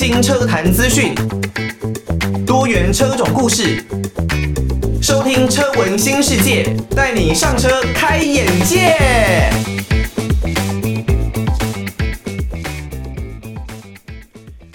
新车坛资讯，多元车种故事，收听车闻新世界，带你上车开眼界。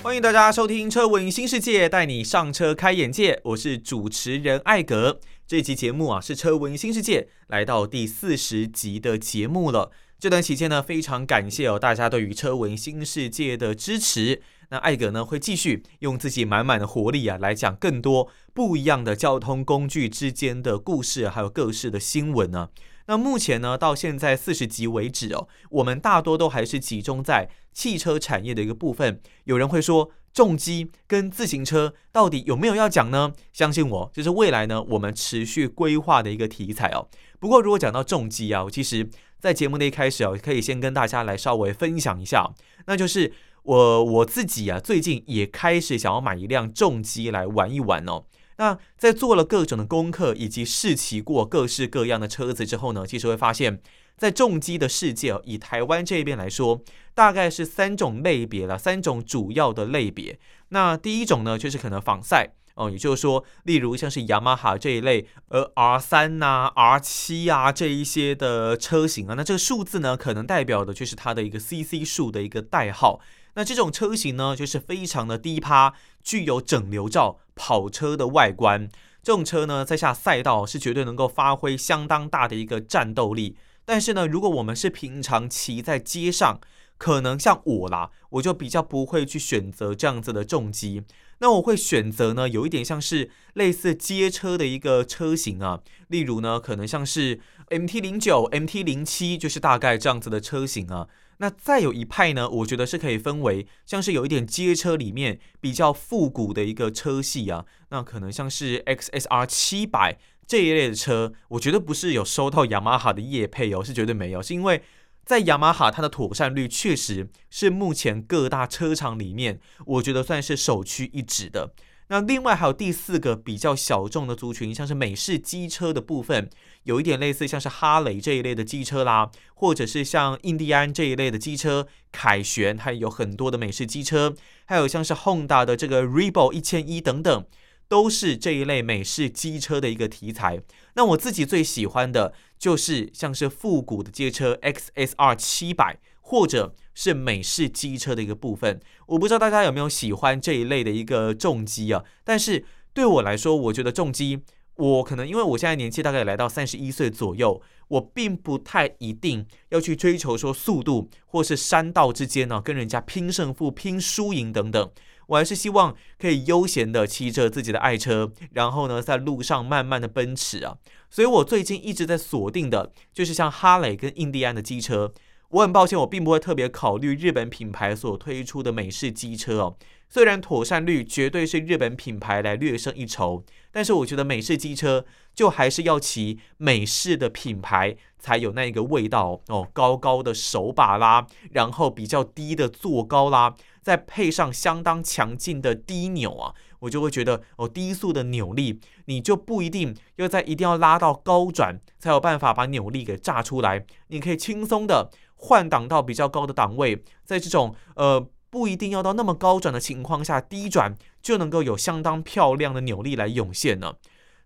欢迎大家收听车闻新世界，带你上车开眼界。我是主持人艾格。这期节目啊，是车闻新世界来到第四十集的节目了。这段期间呢，非常感谢哦大家对于车闻新世界的支持。那艾格呢，会继续用自己满满的活力啊，来讲更多不一样的交通工具之间的故事，还有各式的新闻呢。那目前呢，到现在四十集为止哦，我们大多都还是集中在汽车产业的一个部分。有人会说，重机跟自行车到底有没有要讲呢？相信我，这是未来呢我们持续规划的一个题材哦。不过如果讲到重机啊，我其实在节目的一开始哦，可以先跟大家来稍微分享一下，那就是。我我自己啊，最近也开始想要买一辆重机来玩一玩哦。那在做了各种的功课以及试骑过各式各样的车子之后呢，其实会发现，在重机的世界哦，以台湾这边来说，大概是三种类别了，三种主要的类别。那第一种呢，就是可能仿赛哦，也就是说，例如像是雅马哈这一类，呃，R 三呐、R 七啊这一些的车型啊，那这个数字呢，可能代表的就是它的一个 CC 数的一个代号。那这种车型呢，就是非常的低趴，具有整流罩跑车的外观。这种车呢，在下赛道是绝对能够发挥相当大的一个战斗力。但是呢，如果我们是平常骑在街上，可能像我啦，我就比较不会去选择这样子的重机。那我会选择呢，有一点像是类似街车的一个车型啊，例如呢，可能像是 MT 零九、MT 零七，就是大概这样子的车型啊。那再有一派呢，我觉得是可以分为像是有一点街车里面比较复古的一个车系啊，那可能像是 XSR 七百这一类的车，我觉得不是有收到雅马哈的业配哦，是绝对没有，是因为在雅马哈它的妥善率确实是目前各大车厂里面，我觉得算是首屈一指的。那另外还有第四个比较小众的族群，像是美式机车的部分，有一点类似像是哈雷这一类的机车啦，或者是像印第安这一类的机车，凯旋还有很多的美式机车，还有像是 Honda 的这个 Revo 一千一等等，都是这一类美式机车的一个题材。那我自己最喜欢的就是像是复古的街车 XSR 七百。或者是美式机车的一个部分，我不知道大家有没有喜欢这一类的一个重机啊？但是对我来说，我觉得重机，我可能因为我现在年纪大概来到三十一岁左右，我并不太一定要去追求说速度，或是山道之间呢跟人家拼胜负、拼输赢等等。我还是希望可以悠闲的骑着自己的爱车，然后呢在路上慢慢的奔驰啊。所以我最近一直在锁定的就是像哈雷跟印第安的机车。我很抱歉，我并不会特别考虑日本品牌所推出的美式机车哦。虽然妥善率绝对是日本品牌来略胜一筹，但是我觉得美式机车就还是要骑美式的品牌才有那一个味道哦。高高的手把啦，然后比较低的坐高啦，再配上相当强劲的低扭啊，我就会觉得哦，低速的扭力你就不一定要在一定要拉到高转才有办法把扭力给炸出来，你可以轻松的。换挡到比较高的档位，在这种呃不一定要到那么高转的情况下，低转就能够有相当漂亮的扭力来涌现呢。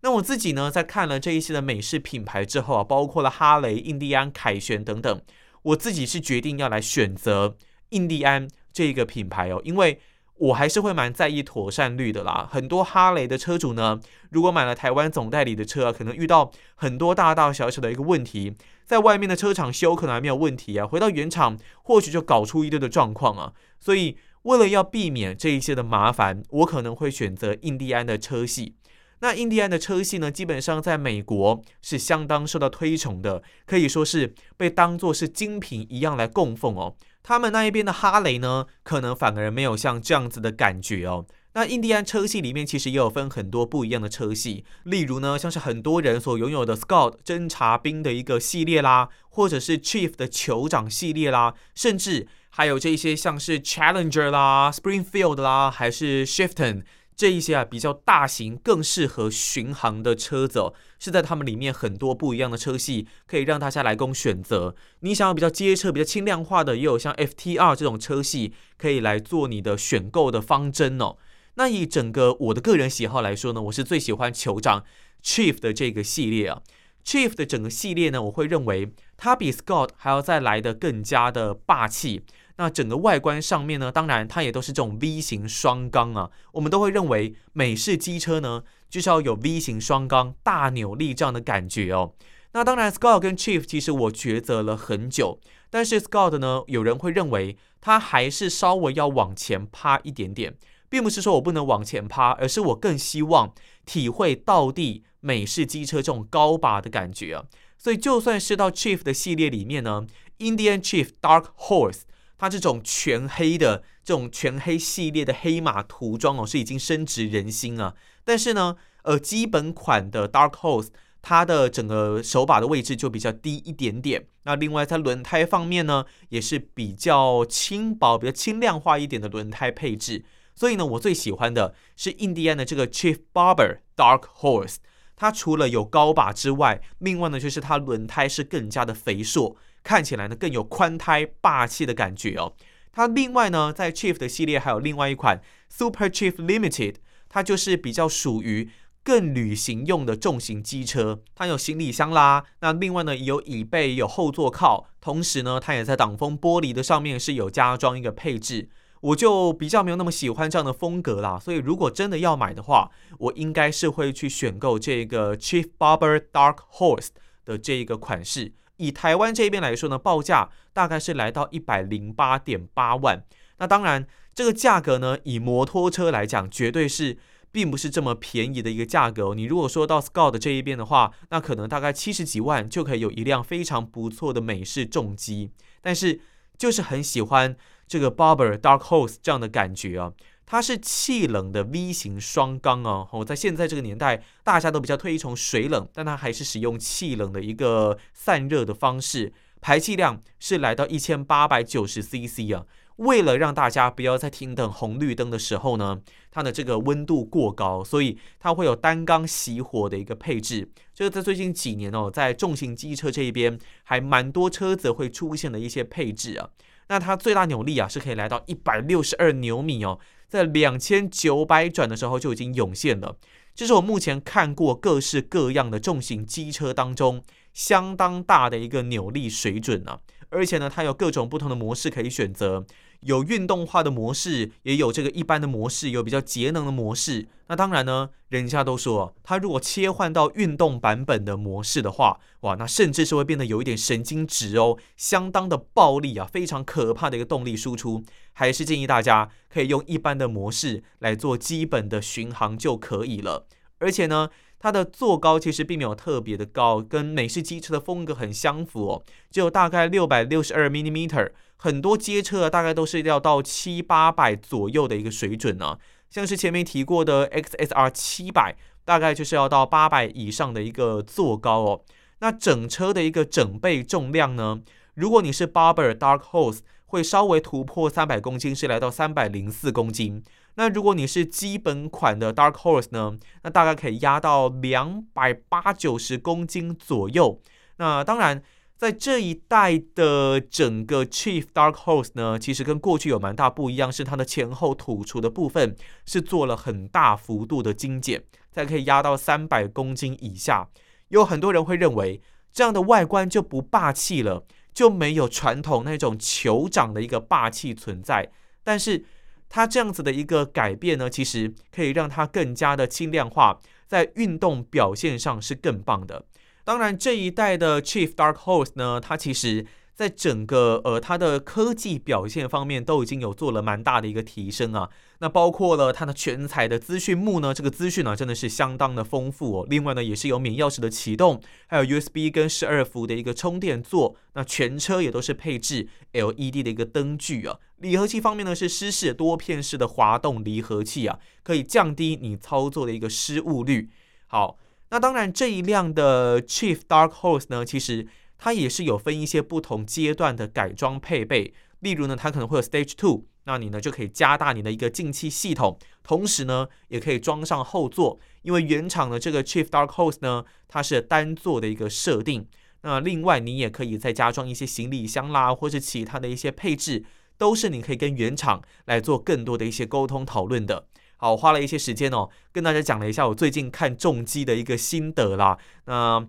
那我自己呢，在看了这一些的美式品牌之后啊，包括了哈雷、印第安、凯旋等等，我自己是决定要来选择印第安这个品牌哦，因为。我还是会蛮在意妥善率的啦。很多哈雷的车主呢，如果买了台湾总代理的车啊，可能遇到很多大大小小的一个问题，在外面的车厂修可能还没有问题啊，回到原厂或许就搞出一堆的状况啊。所以为了要避免这一些的麻烦，我可能会选择印第安的车系。那印第安的车系呢，基本上在美国是相当受到推崇的，可以说是被当作是精品一样来供奉哦。他们那一边的哈雷呢，可能反而没有像这样子的感觉哦。那印第安车系里面其实也有分很多不一样的车系，例如呢，像是很多人所拥有的 Scout 侦察兵的一个系列啦，或者是 Chief 的酋长系列啦，甚至还有这些像是 Challenger 啦、Springfield 啦，还是 Shifton 这一些啊比较大型、更适合巡航的车子哦，是在他们里面很多不一样的车系，可以让大家来供选择。你想要比较街车、比较轻量化的，也有像 FTR 这种车系，可以来做你的选购的方针哦。那以整个我的个人喜好来说呢，我是最喜欢酋长 Chief 的这个系列啊。Chief 的整个系列呢，我会认为它比 Scott 还要再来得更加的霸气。那整个外观上面呢，当然它也都是这种 V 型双缸啊。我们都会认为美式机车呢，就是要有 V 型双缸、大扭力这样的感觉哦。那当然，Scott 跟 Chief 其实我抉择了很久，但是 Scott 呢，有人会认为它还是稍微要往前趴一点点，并不是说我不能往前趴，而是我更希望体会到地美式机车这种高把的感觉啊。所以就算是到 Chief 的系列里面呢，Indian Chief Dark Horse。它这种全黑的这种全黑系列的黑马涂装哦，是已经深植人心啊。但是呢，呃，基本款的 Dark Horse 它的整个手把的位置就比较低一点点。那另外在轮胎方面呢，也是比较轻薄、比较轻量化一点的轮胎配置。所以呢，我最喜欢的是印第安的这个 Chief Barber Dark Horse。它除了有高把之外，另外呢，就是它轮胎是更加的肥硕。看起来呢更有宽胎霸气的感觉哦。它另外呢在 Chief 的系列还有另外一款 Super Chief Limited，它就是比较属于更旅行用的重型机车。它有行李箱啦，那另外呢也有椅背，有后座靠，同时呢它也在挡风玻璃的上面是有加装一个配置。我就比较没有那么喜欢这样的风格啦，所以如果真的要买的话，我应该是会去选购这个 Chief Barber Dark Horse 的这一个款式。以台湾这边来说呢，报价大概是来到一百零八点八万。那当然，这个价格呢，以摩托车来讲，绝对是并不是这么便宜的一个价格。你如果说到 Scott 这一边的话，那可能大概七十几万就可以有一辆非常不错的美式重机。但是，就是很喜欢这个 Barber Dark Horse 这样的感觉啊。它是气冷的 V 型双缸哦，我在现在这个年代，大家都比较推崇水冷，但它还是使用气冷的一个散热的方式，排气量是来到一千八百九十 CC 啊。为了让大家不要在停等红绿灯的时候呢，它的这个温度过高，所以它会有单缸熄火的一个配置。这个在最近几年哦，在重型机车这一边，还蛮多车子会出现的一些配置啊。那它最大扭力啊是可以来到一百六十二牛米哦。在两千九百转的时候就已经涌现了，这是我目前看过各式各样的重型机车当中相当大的一个扭力水准、啊。而且呢，它有各种不同的模式可以选择。有运动化的模式，也有这个一般的模式，有比较节能的模式。那当然呢，人家都说，它如果切换到运动版本的模式的话，哇，那甚至是会变得有一点神经质哦，相当的暴力啊，非常可怕的一个动力输出。还是建议大家可以用一般的模式来做基本的巡航就可以了。而且呢，它的座高其实并没有特别的高，跟美式机车的风格很相符哦，只有大概六百六十二 millimeter。很多街车大概都是要到七八百左右的一个水准呢、像是前面提过的 XSR 七百，大概就是要到八百以上的一个座高哦。那整车的一个整备重量呢，如果你是 Barber Dark Horse，会稍微突破三百公斤，是来到三百零四公斤。那如果你是基本款的 Dark Horse 呢，那大概可以压到两百八九十公斤左右。那当然。在这一代的整个 Chief Dark Horse 呢，其实跟过去有蛮大不一样，是它的前后土厨的部分是做了很大幅度的精简，才可以压到三百公斤以下。有很多人会认为这样的外观就不霸气了，就没有传统那种酋长的一个霸气存在。但是它这样子的一个改变呢，其实可以让它更加的轻量化，在运动表现上是更棒的。当然，这一代的 Chief Dark Horse 呢，它其实在整个呃它的科技表现方面都已经有做了蛮大的一个提升啊。那包括了它的全彩的资讯幕呢，这个资讯呢真的是相当的丰富哦。另外呢，也是有免钥匙的启动，还有 USB 跟十二伏的一个充电座。那全车也都是配置 LED 的一个灯具啊。离合器方面呢是湿式多片式的滑动离合器啊，可以降低你操作的一个失误率。好。那当然，这一辆的 Chief Dark Horse 呢，其实它也是有分一些不同阶段的改装配备。例如呢，它可能会有 Stage Two，那你呢就可以加大你的一个进气系统，同时呢也可以装上后座，因为原厂的这个 Chief Dark Horse 呢，它是单座的一个设定。那另外你也可以再加装一些行李箱啦，或是其他的一些配置，都是你可以跟原厂来做更多的一些沟通讨论的。好，花了一些时间哦，跟大家讲了一下我最近看重机的一个心得啦。那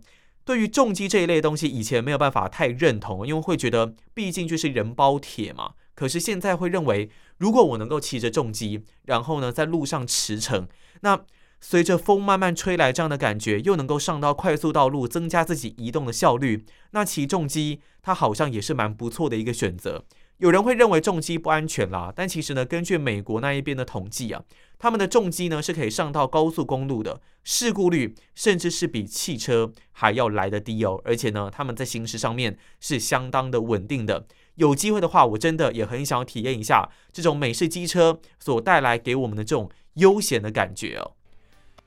对于重机这一类东西，以前没有办法太认同，因为会觉得毕竟就是人包铁嘛。可是现在会认为，如果我能够骑着重机，然后呢在路上驰骋，那随着风慢慢吹来，这样的感觉又能够上到快速道路，增加自己移动的效率，那骑重机它好像也是蛮不错的一个选择。有人会认为重机不安全啦，但其实呢，根据美国那一边的统计啊，他们的重机呢是可以上到高速公路的，事故率甚至是比汽车还要来得低哦。而且呢，他们在行驶上面是相当的稳定的。有机会的话，我真的也很想体验一下这种美式机车所带来给我们的这种悠闲的感觉哦。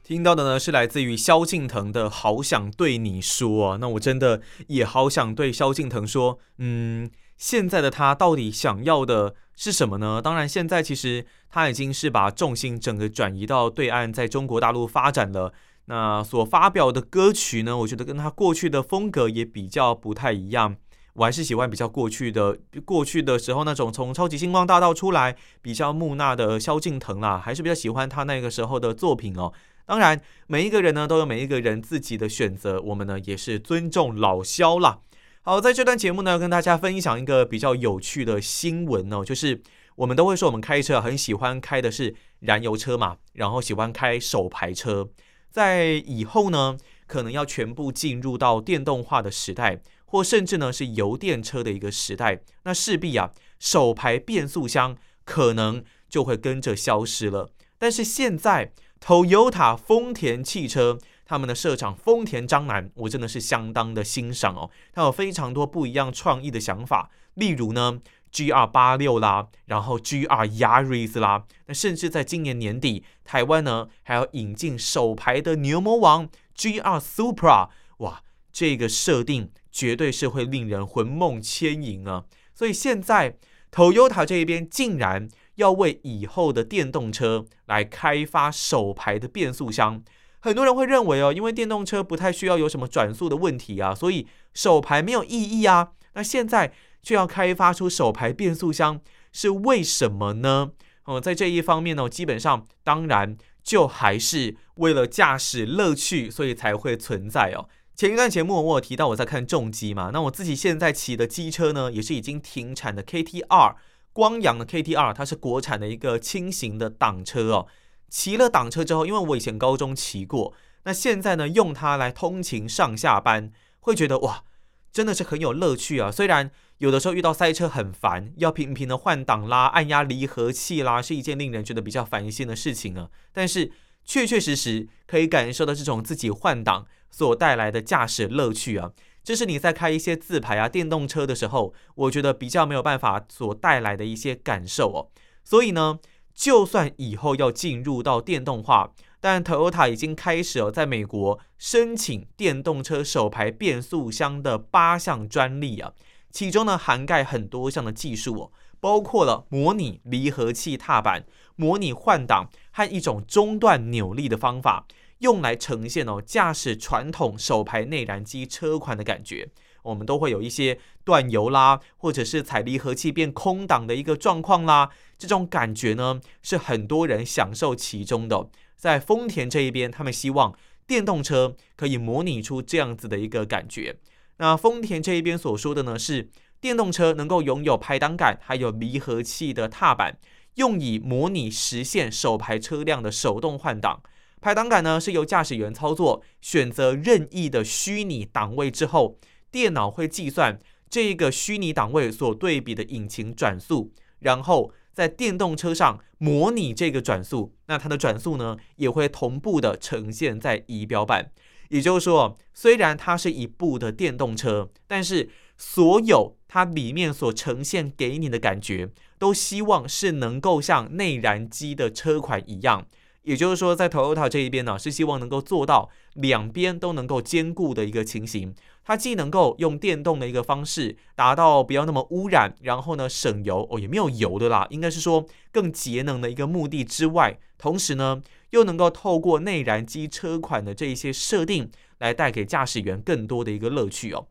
听到的呢是来自于萧敬腾的《好想对你说》，那我真的也好想对萧敬腾说，嗯。现在的他到底想要的是什么呢？当然，现在其实他已经是把重心整个转移到对岸，在中国大陆发展了。那所发表的歌曲呢，我觉得跟他过去的风格也比较不太一样。我还是喜欢比较过去的，过去的时候那种从超级星光大道出来比较木讷的萧敬腾啦，还是比较喜欢他那个时候的作品哦。当然，每一个人呢都有每一个人自己的选择，我们呢也是尊重老萧啦。好，在这段节目呢，跟大家分享一个比较有趣的新闻哦，就是我们都会说，我们开车很喜欢开的是燃油车嘛，然后喜欢开手排车，在以后呢，可能要全部进入到电动化的时代，或甚至呢是油电车的一个时代，那势必啊，手排变速箱可能就会跟着消失了。但是现在，Toyota 丰田汽车。他们的社长丰田章男，我真的是相当的欣赏哦。他有非常多不一样创意的想法，例如呢，GR 八六啦，然后 GR Yaris 啦，那甚至在今年年底，台湾呢还要引进首排的牛魔王 GR Supra，哇，这个设定绝对是会令人魂梦牵引啊！所以现在 Toyota 这一边竟然要为以后的电动车来开发首排的变速箱。很多人会认为哦，因为电动车不太需要有什么转速的问题啊，所以手排没有意义啊。那现在却要开发出手排变速箱，是为什么呢？哦、在这一方面呢，基本上当然就还是为了驾驶乐趣，所以才会存在哦。前一段节目我有提到我在看重机嘛，那我自己现在骑的机车呢，也是已经停产的 KTR，光阳的 KTR，它是国产的一个轻型的挡车哦。骑了挡车之后，因为我以前高中骑过，那现在呢，用它来通勤上下班，会觉得哇，真的是很有乐趣啊！虽然有的时候遇到塞车很烦，要频频的换挡啦、按压离合器啦，是一件令人觉得比较烦心的事情啊，但是确确实实可以感受到这种自己换挡所带来的驾驶乐趣啊！这是你在开一些自排啊电动车的时候，我觉得比较没有办法所带来的一些感受哦。所以呢。就算以后要进入到电动化，但 Toyota 已经开始了在美国申请电动车手排变速箱的八项专利啊，其中呢涵盖很多项的技术哦，包括了模拟离合器踏板、模拟换挡和一种中断扭力的方法，用来呈现哦驾驶传统手排内燃机车款的感觉。我们都会有一些断油啦，或者是踩离合器变空档的一个状况啦，这种感觉呢是很多人享受其中的。在丰田这一边，他们希望电动车可以模拟出这样子的一个感觉。那丰田这一边所说的呢是，电动车能够拥有排挡杆还有离合器的踏板，用以模拟实现手排车辆的手动换挡。排挡杆呢是由驾驶员操作，选择任意的虚拟档位之后。电脑会计算这个虚拟档位所对比的引擎转速，然后在电动车上模拟这个转速。那它的转速呢，也会同步的呈现在仪表板。也就是说，虽然它是一部的电动车，但是所有它里面所呈现给你的感觉，都希望是能够像内燃机的车款一样，也就是说，在 Toyota 这一边呢，是希望能够做到两边都能够兼顾的一个情形。它既能够用电动的一个方式达到不要那么污染，然后呢省油哦，也没有油的啦，应该是说更节能的一个目的之外，同时呢又能够透过内燃机车款的这一些设定来带给驾驶员更多的一个乐趣哦。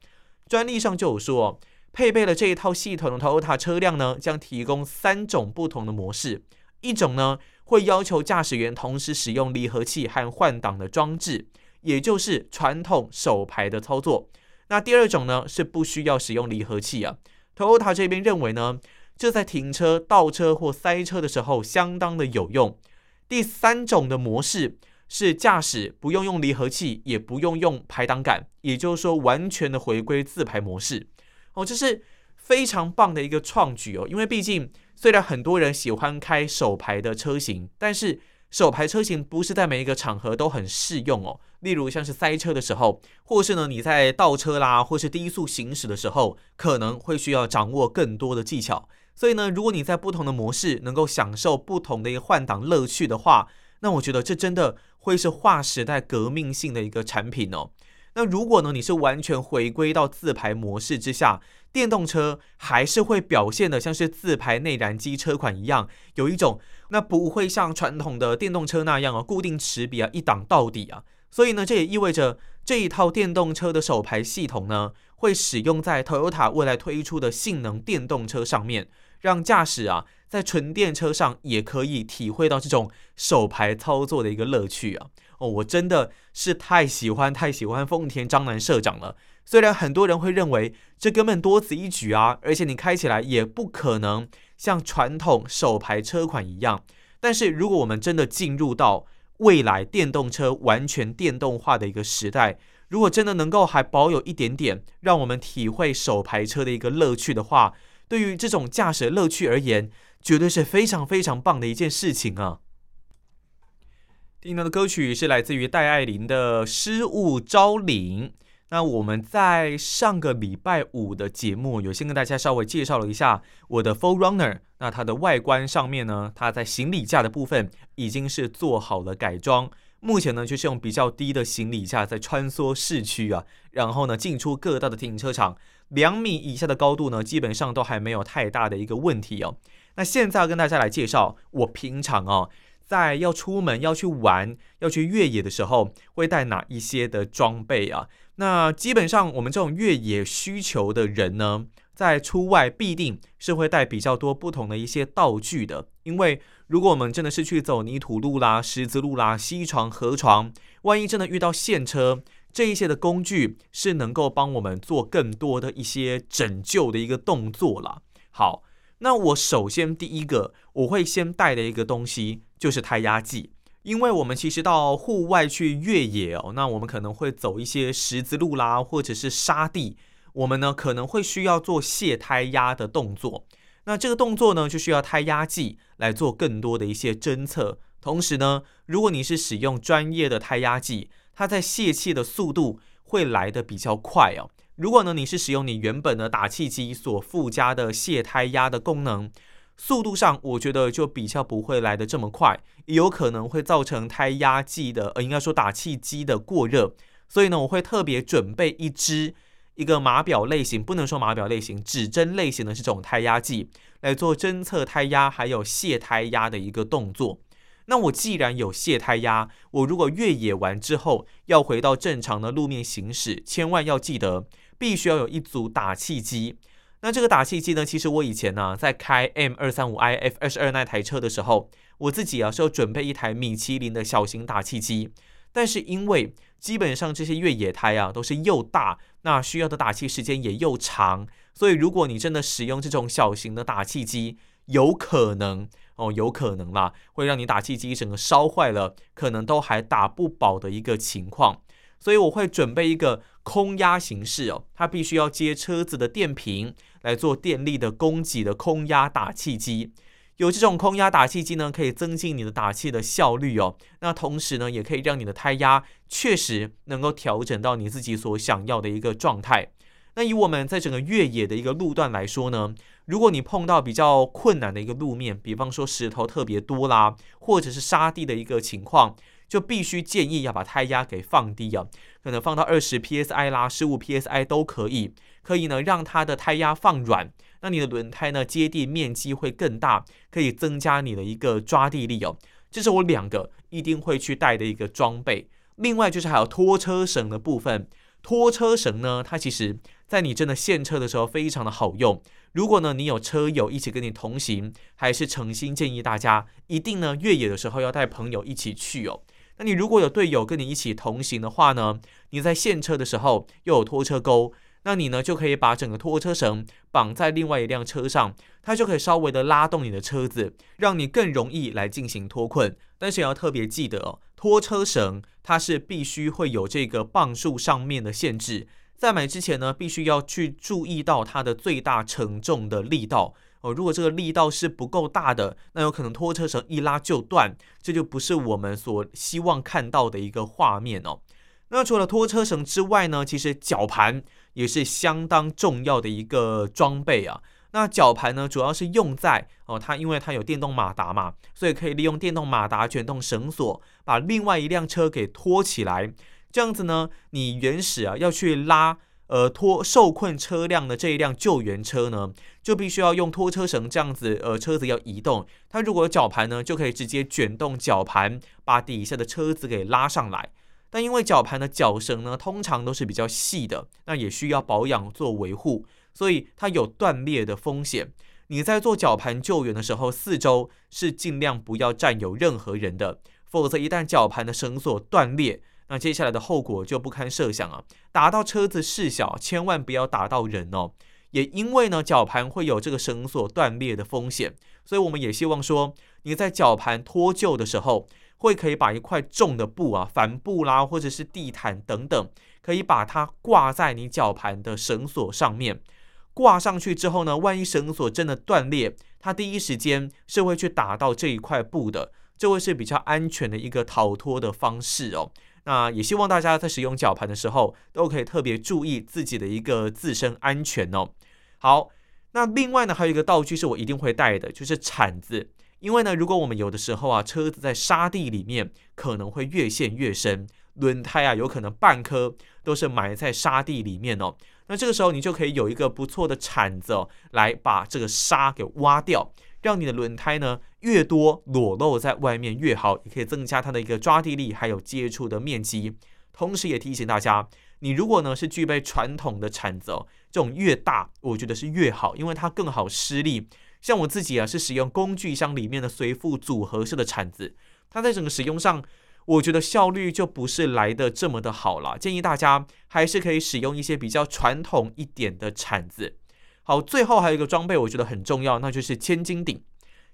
专利上就有说，配备了这一套系统的 Toyota 车辆呢，将提供三种不同的模式，一种呢。会要求驾驶员同时使用离合器和换挡的装置，也就是传统手排的操作。那第二种呢，是不需要使用离合器啊。Toyota 这边认为呢，这在停车、倒车或塞车的时候相当的有用。第三种的模式是驾驶不用用离合器，也不用用排挡杆，也就是说完全的回归自排模式。哦，这是非常棒的一个创举哦，因为毕竟。虽然很多人喜欢开手排的车型，但是手排车型不是在每一个场合都很适用哦。例如像是塞车的时候，或是呢你在倒车啦，或是低速行驶的时候，可能会需要掌握更多的技巧。所以呢，如果你在不同的模式能够享受不同的一个换挡乐趣的话，那我觉得这真的会是划时代革命性的一个产品哦。那如果呢，你是完全回归到自排模式之下，电动车还是会表现得像是自排内燃机车款一样，有一种那不会像传统的电动车那样啊，固定齿比啊，一档到底啊。所以呢，这也意味着这一套电动车的手排系统呢，会使用在 Toyota 未来推出的性能电动车上面，让驾驶啊在纯电车上也可以体会到这种手排操作的一个乐趣啊。哦，我真的是太喜欢太喜欢丰田章男社长了。虽然很多人会认为这根本多此一举啊，而且你开起来也不可能像传统手排车款一样。但是如果我们真的进入到未来电动车完全电动化的一个时代，如果真的能够还保有一点点让我们体会手排车的一个乐趣的话，对于这种驾驶乐趣而言，绝对是非常非常棒的一件事情啊。听到的歌曲是来自于戴爱玲的《失物招领》。那我们在上个礼拜五的节目，有先跟大家稍微介绍了一下我的 f u l r u n n e r。那它的外观上面呢，它在行李架的部分已经是做好了改装。目前呢，就是用比较低的行李架在穿梭市区啊，然后呢，进出各大的停车场，两米以下的高度呢，基本上都还没有太大的一个问题哦。那现在要跟大家来介绍我平常哦。在要出门要去玩要去越野的时候，会带哪一些的装备啊？那基本上我们这种越野需求的人呢，在出外必定是会带比较多不同的一些道具的。因为如果我们真的是去走泥土路啦、石子路啦、溪床、河床，万一真的遇到陷车，这一些的工具是能够帮我们做更多的一些拯救的一个动作啦。好。那我首先第一个我会先带的一个东西就是胎压计，因为我们其实到户外去越野哦，那我们可能会走一些十字路啦，或者是沙地，我们呢可能会需要做卸胎压的动作。那这个动作呢就需要胎压计来做更多的一些侦测。同时呢，如果你是使用专业的胎压计，它在泄气的速度会来得比较快哦。如果呢，你是使用你原本的打气机所附加的泄胎压的功能，速度上我觉得就比较不会来得这么快，也有可能会造成胎压计的呃，应该说打气机的过热。所以呢，我会特别准备一支一个码表类型，不能说码表类型，指针类型的这种胎压计来做侦测胎压还有泄胎压的一个动作。那我既然有卸胎压，我如果越野完之后要回到正常的路面行驶，千万要记得。必须要有一组打气机。那这个打气机呢？其实我以前呢、在开 M 二三五 iF 二十二那台车的时候，我自己啊是有准备一台米其林的小型打气机。但是因为基本上这些越野胎啊都是又大，那需要的打气时间也又长，所以如果你真的使用这种小型的打气机，有可能哦，有可能啦，会让你打气机整个烧坏了，可能都还打不饱的一个情况。所以我会准备一个空压形式哦，它必须要接车子的电瓶来做电力的供给的空压打气机。有这种空压打气机呢，可以增进你的打气的效率哦。那同时呢，也可以让你的胎压确实能够调整到你自己所想要的一个状态。那以我们在整个越野的一个路段来说呢，如果你碰到比较困难的一个路面，比方说石头特别多啦，或者是沙地的一个情况，就必须建议要把胎压给放低啊，可能放到二十 psi 啦、十五 psi 都可以，可以呢让它的胎压放软，那你的轮胎呢接地面积会更大，可以增加你的一个抓地力哦。这是我两个一定会去带的一个装备。另外就是还有拖车绳的部分，拖车绳呢，它其实在你真的现车的时候非常的好用。如果呢你有车友一起跟你同行，还是诚心建议大家一定呢越野的时候要带朋友一起去哦。那你如果有队友跟你一起同行的话呢，你在现车的时候又有拖车钩。那你呢就可以把整个拖车绳绑在另外一辆车上，它就可以稍微的拉动你的车子，让你更容易来进行脱困。但是也要特别记得哦，拖车绳它是必须会有这个磅数上面的限制，在买之前呢，必须要去注意到它的最大承重的力道哦。如果这个力道是不够大的，那有可能拖车绳一拉就断，这就不是我们所希望看到的一个画面哦。那除了拖车绳之外呢，其实绞盘也是相当重要的一个装备啊。那绞盘呢，主要是用在哦，它因为它有电动马达嘛，所以可以利用电动马达卷动绳索，把另外一辆车给拖起来。这样子呢，你原始啊要去拉呃拖受困车辆的这一辆救援车呢，就必须要用拖车绳这样子呃车子要移动。它如果有绞盘呢，就可以直接卷动绞盘，把底下的车子给拉上来。但因为绞盘的绞绳呢，通常都是比较细的，那也需要保养做维护，所以它有断裂的风险。你在做绞盘救援的时候，四周是尽量不要占有任何人的，否则一旦绞盘的绳索断裂，那接下来的后果就不堪设想啊！打到车子事小，千万不要打到人哦。也因为呢，绞盘会有这个绳索断裂的风险，所以我们也希望说，你在绞盘脱臼的时候。会可以把一块重的布啊，帆布啦，或者是地毯等等，可以把它挂在你绞盘的绳索上面。挂上去之后呢，万一绳索真的断裂，它第一时间是会去打到这一块布的，这会是比较安全的一个逃脱的方式哦。那也希望大家在使用绞盘的时候，都可以特别注意自己的一个自身安全哦。好，那另外呢，还有一个道具是我一定会带的，就是铲子。因为呢，如果我们有的时候啊，车子在沙地里面可能会越陷越深，轮胎啊有可能半颗都是埋在沙地里面哦。那这个时候你就可以有一个不错的铲子哦，来把这个沙给挖掉，让你的轮胎呢越多裸露在外面越好，也可以增加它的一个抓地力，还有接触的面积。同时也提醒大家，你如果呢是具备传统的铲子哦，这种越大我觉得是越好，因为它更好施力。像我自己啊，是使用工具箱里面的随附组合式的铲子，它在整个使用上，我觉得效率就不是来的这么的好了。建议大家还是可以使用一些比较传统一点的铲子。好，最后还有一个装备，我觉得很重要，那就是千斤顶。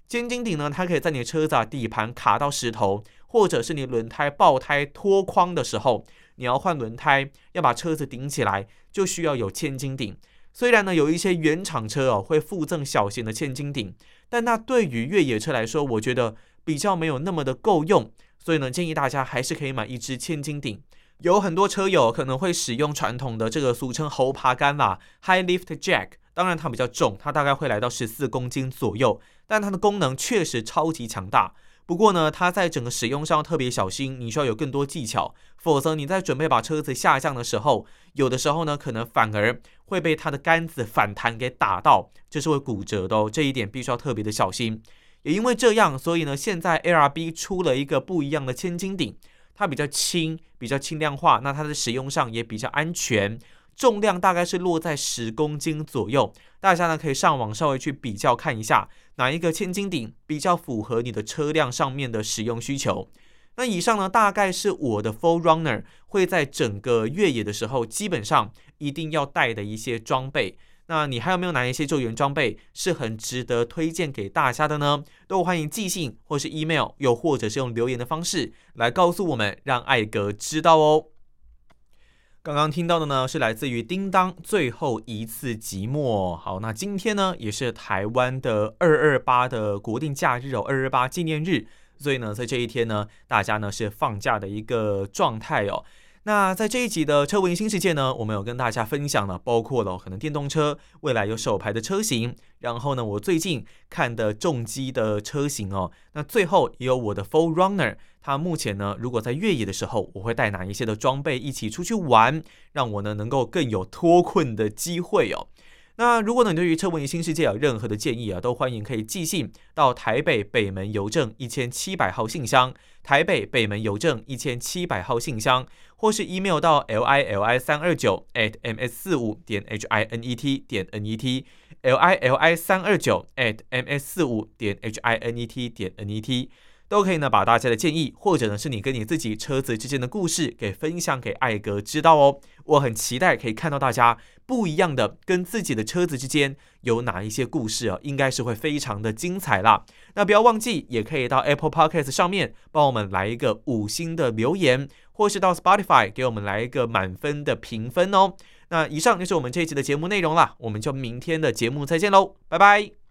千斤顶呢，它可以在你车子啊底盘卡到石头，或者是你轮胎爆胎脱框的时候，你要换轮胎，要把车子顶起来，就需要有千斤顶。虽然呢，有一些原厂车哦会附赠小型的千斤顶，但那对于越野车来说，我觉得比较没有那么的够用。所以呢，建议大家还是可以买一支千斤顶。有很多车友可能会使用传统的这个俗称猴爬杆啦，High Lift Jack，当然它比较重，它大概会来到十四公斤左右，但它的功能确实超级强大。不过呢，它在整个使用上特别小心，你需要有更多技巧，否则你在准备把车子下降的时候，有的时候呢，可能反而会被它的杆子反弹给打到，这是会骨折的哦。这一点必须要特别的小心。也因为这样，所以呢，现在 ARB 出了一个不一样的千斤顶，它比较轻，比较轻量化，那它的使用上也比较安全。重量大概是落在十公斤左右，大家呢可以上网稍微去比较看一下，哪一个千斤顶比较符合你的车辆上面的使用需求。那以上呢大概是我的 Full Runner 会在整个越野的时候基本上一定要带的一些装备。那你还有没有哪一些救援装备是很值得推荐给大家的呢？都欢迎寄信或是 email，又或者是用留言的方式来告诉我们，让艾格知道哦。刚刚听到的呢，是来自于叮当最后一次寂寞。好，那今天呢，也是台湾的二二八的国定假日哦，二二八纪念日。所以呢，在这一天呢，大家呢是放假的一个状态哦。那在这一集的车闻新世界呢，我们有跟大家分享了，包括了可能电动车未来有首牌的车型，然后呢，我最近看的重机的车型哦，那最后也有我的 Forerunner，它目前呢，如果在越野的时候，我会带哪一些的装备一起出去玩，让我呢能够更有脱困的机会哦。那如果呢，你对于车闻新世界有任何的建议啊，都欢迎可以寄信到台北北门邮政一千七百号信箱，台北北门邮政一千七百号信箱，或是 email 到 l i l i 三二九 at m s 四五点 h i n e t 点 n e t l i l i 三二九 at m s 四五点 h i n e t 点 n e t。都可以呢，把大家的建议，或者呢是你跟你自己车子之间的故事，给分享给艾格知道哦。我很期待可以看到大家不一样的跟自己的车子之间有哪一些故事啊，应该是会非常的精彩啦。那不要忘记，也可以到 Apple Podcast 上面帮我们来一个五星的留言，或是到 Spotify 给我们来一个满分的评分哦。那以上就是我们这一集的节目内容啦，我们就明天的节目再见喽，拜拜。